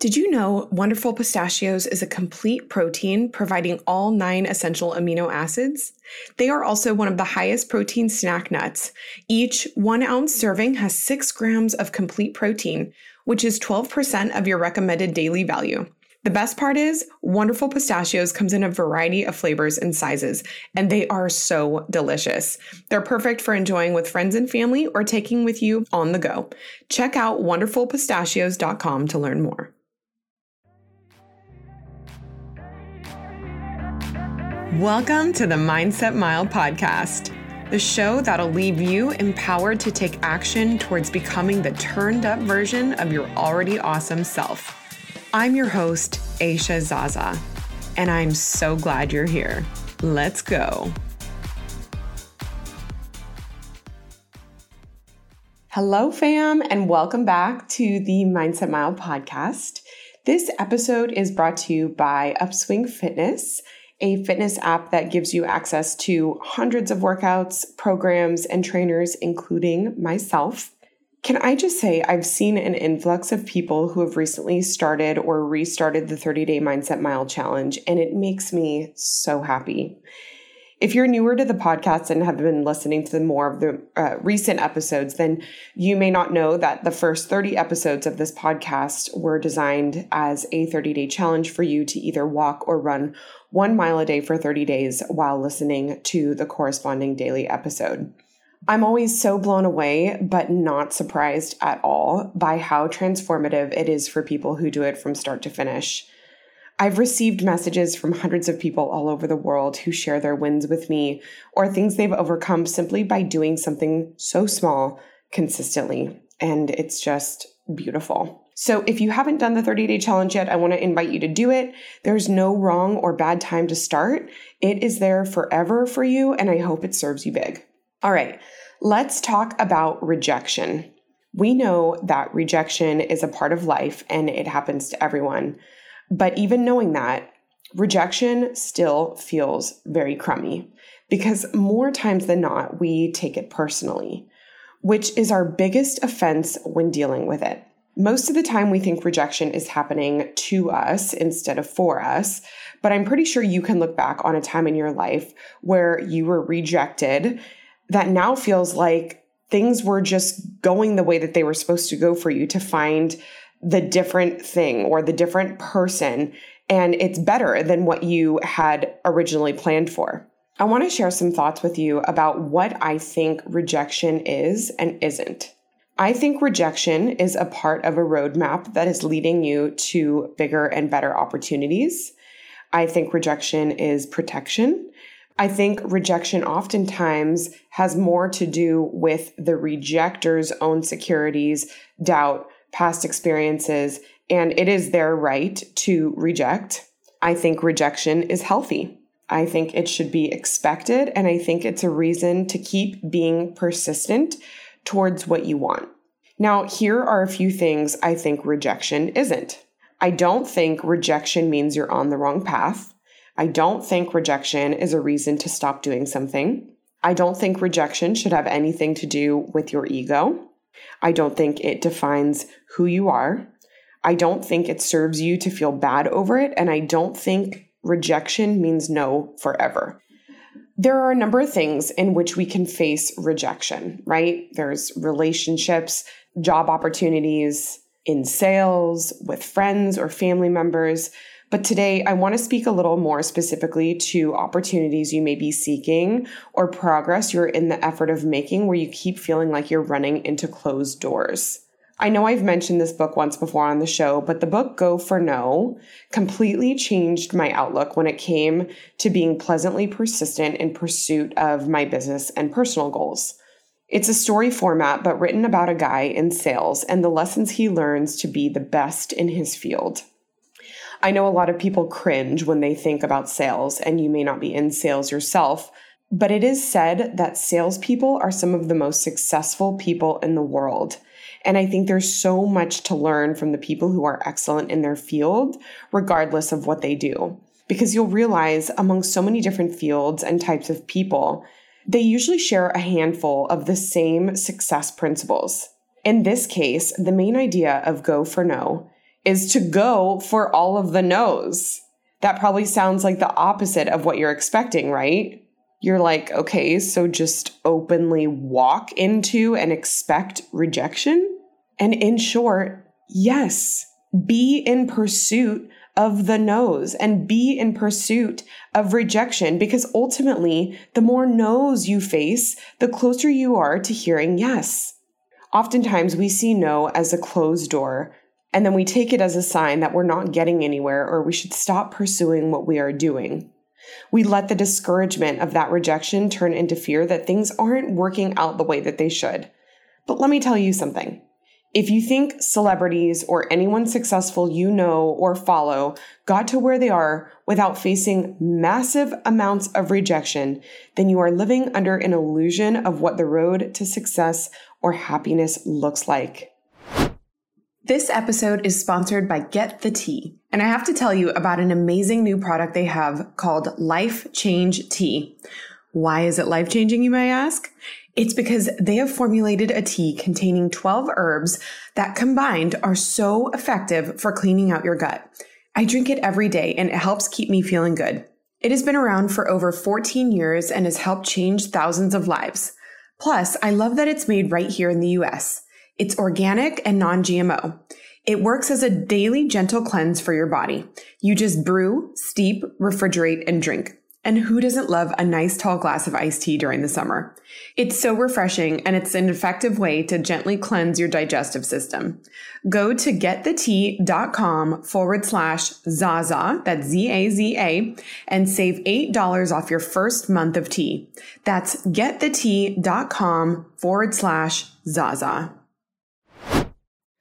Did you know Wonderful Pistachios is a complete protein providing all nine essential amino acids? They are also one of the highest protein snack nuts. Each one ounce serving has six grams of complete protein, which is 12% of your recommended daily value. The best part is, Wonderful Pistachios comes in a variety of flavors and sizes, and they are so delicious. They're perfect for enjoying with friends and family or taking with you on the go. Check out wonderfulpistachios.com to learn more. Welcome to the Mindset Mile podcast, the show that'll leave you empowered to take action towards becoming the turned up version of your already awesome self. I'm your host, Aisha Zaza, and I'm so glad you're here. Let's go. Hello, fam, and welcome back to the Mindset Mile podcast. This episode is brought to you by Upswing Fitness a fitness app that gives you access to hundreds of workouts, programs, and trainers, including myself. Can I just say, I've seen an influx of people who have recently started or restarted the 30 day Mindset Mile Challenge, and it makes me so happy. If you're newer to the podcast and have been listening to more of the uh, recent episodes, then you may not know that the first 30 episodes of this podcast were designed as a 30 day challenge for you to either walk or run one mile a day for 30 days while listening to the corresponding daily episode. I'm always so blown away, but not surprised at all by how transformative it is for people who do it from start to finish. I've received messages from hundreds of people all over the world who share their wins with me or things they've overcome simply by doing something so small consistently. And it's just beautiful. So, if you haven't done the 30 day challenge yet, I want to invite you to do it. There's no wrong or bad time to start. It is there forever for you, and I hope it serves you big. All right, let's talk about rejection. We know that rejection is a part of life and it happens to everyone. But even knowing that, rejection still feels very crummy because more times than not, we take it personally, which is our biggest offense when dealing with it. Most of the time, we think rejection is happening to us instead of for us. But I'm pretty sure you can look back on a time in your life where you were rejected that now feels like things were just going the way that they were supposed to go for you to find the different thing or the different person, and it's better than what you had originally planned for. I want to share some thoughts with you about what I think rejection is and isn't. I think rejection is a part of a roadmap that is leading you to bigger and better opportunities. I think rejection is protection. I think rejection oftentimes has more to do with the rejector's own securities, doubt, past experiences, and it is their right to reject. I think rejection is healthy. I think it should be expected, and I think it's a reason to keep being persistent towards what you want. Now, here are a few things I think rejection isn't. I don't think rejection means you're on the wrong path. I don't think rejection is a reason to stop doing something. I don't think rejection should have anything to do with your ego. I don't think it defines who you are. I don't think it serves you to feel bad over it. And I don't think rejection means no forever. There are a number of things in which we can face rejection, right? There's relationships, job opportunities, in sales, with friends or family members. But today, I want to speak a little more specifically to opportunities you may be seeking or progress you're in the effort of making where you keep feeling like you're running into closed doors. I know I've mentioned this book once before on the show, but the book Go for No completely changed my outlook when it came to being pleasantly persistent in pursuit of my business and personal goals. It's a story format, but written about a guy in sales and the lessons he learns to be the best in his field. I know a lot of people cringe when they think about sales, and you may not be in sales yourself, but it is said that salespeople are some of the most successful people in the world. And I think there's so much to learn from the people who are excellent in their field, regardless of what they do. Because you'll realize among so many different fields and types of people, they usually share a handful of the same success principles. In this case, the main idea of go for no is to go for all of the no's. That probably sounds like the opposite of what you're expecting, right? You're like, okay, so just openly walk into and expect rejection? And in short, yes, be in pursuit of the no's and be in pursuit of rejection because ultimately, the more no's you face, the closer you are to hearing yes. Oftentimes, we see no as a closed door and then we take it as a sign that we're not getting anywhere or we should stop pursuing what we are doing. We let the discouragement of that rejection turn into fear that things aren't working out the way that they should. But let me tell you something. If you think celebrities or anyone successful you know or follow got to where they are without facing massive amounts of rejection, then you are living under an illusion of what the road to success or happiness looks like. This episode is sponsored by Get the Tea. And I have to tell you about an amazing new product they have called Life Change Tea. Why is it life changing, you may ask? It's because they have formulated a tea containing 12 herbs that combined are so effective for cleaning out your gut. I drink it every day and it helps keep me feeling good. It has been around for over 14 years and has helped change thousands of lives. Plus, I love that it's made right here in the US. It's organic and non GMO. It works as a daily gentle cleanse for your body. You just brew, steep, refrigerate, and drink. And who doesn't love a nice tall glass of iced tea during the summer? It's so refreshing and it's an effective way to gently cleanse your digestive system. Go to getthetea.com forward slash Zaza, that's Z A Z A, and save $8 off your first month of tea. That's getthetea.com forward slash Zaza.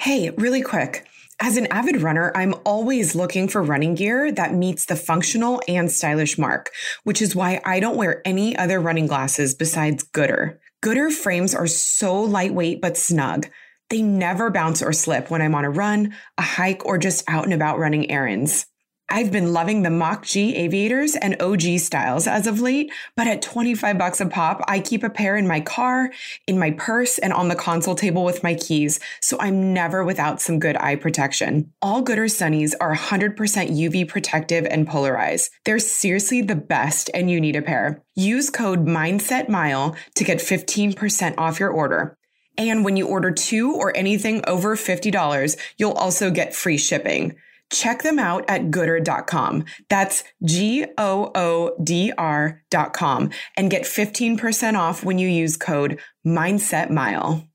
Hey, really quick. As an avid runner, I'm always looking for running gear that meets the functional and stylish mark, which is why I don't wear any other running glasses besides Goodr. Goodr frames are so lightweight but snug. They never bounce or slip when I'm on a run, a hike, or just out and about running errands. I've been loving the Mach G aviators and OG styles as of late, but at 25 bucks a pop, I keep a pair in my car, in my purse, and on the console table with my keys, so I'm never without some good eye protection. All Goodr Sunnies are 100% UV protective and polarized. They're seriously the best, and you need a pair. Use code MindsetMile to get 15% off your order. And when you order two or anything over $50, you'll also get free shipping. Check them out at goodr.com. That's G O O D R.com and get 15% off when you use code MindsetMile.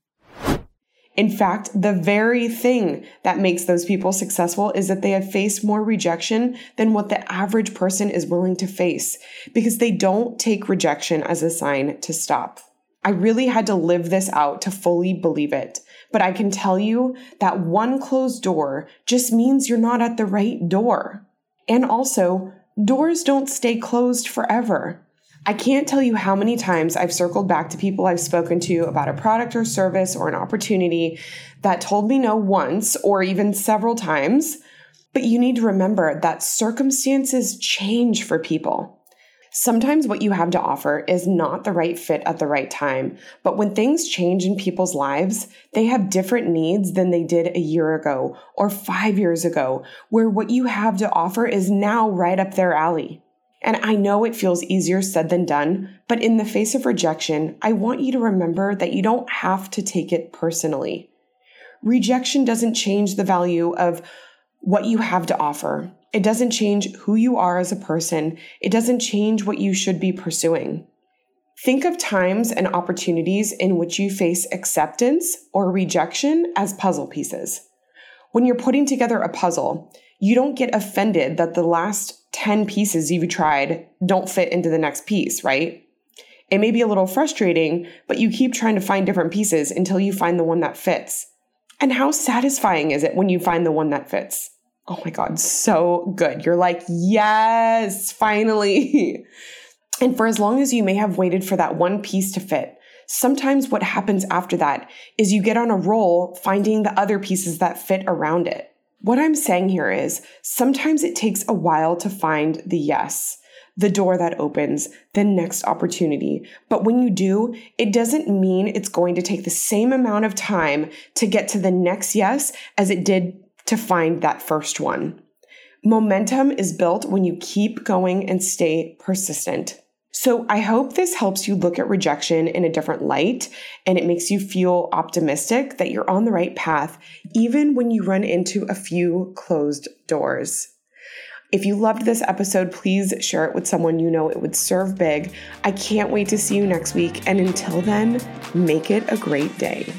In fact, the very thing that makes those people successful is that they have faced more rejection than what the average person is willing to face because they don't take rejection as a sign to stop. I really had to live this out to fully believe it. But I can tell you that one closed door just means you're not at the right door. And also, doors don't stay closed forever. I can't tell you how many times I've circled back to people I've spoken to about a product or service or an opportunity that told me no once or even several times. But you need to remember that circumstances change for people. Sometimes what you have to offer is not the right fit at the right time, but when things change in people's lives, they have different needs than they did a year ago or five years ago, where what you have to offer is now right up their alley. And I know it feels easier said than done, but in the face of rejection, I want you to remember that you don't have to take it personally. Rejection doesn't change the value of what you have to offer. It doesn't change who you are as a person. It doesn't change what you should be pursuing. Think of times and opportunities in which you face acceptance or rejection as puzzle pieces. When you're putting together a puzzle, you don't get offended that the last 10 pieces you've tried don't fit into the next piece, right? It may be a little frustrating, but you keep trying to find different pieces until you find the one that fits. And how satisfying is it when you find the one that fits? Oh my God, so good. You're like, yes, finally. and for as long as you may have waited for that one piece to fit, sometimes what happens after that is you get on a roll finding the other pieces that fit around it. What I'm saying here is sometimes it takes a while to find the yes, the door that opens, the next opportunity. But when you do, it doesn't mean it's going to take the same amount of time to get to the next yes as it did to find that first one. Momentum is built when you keep going and stay persistent. So I hope this helps you look at rejection in a different light and it makes you feel optimistic that you're on the right path, even when you run into a few closed doors. If you loved this episode, please share it with someone you know it would serve big. I can't wait to see you next week. And until then, make it a great day.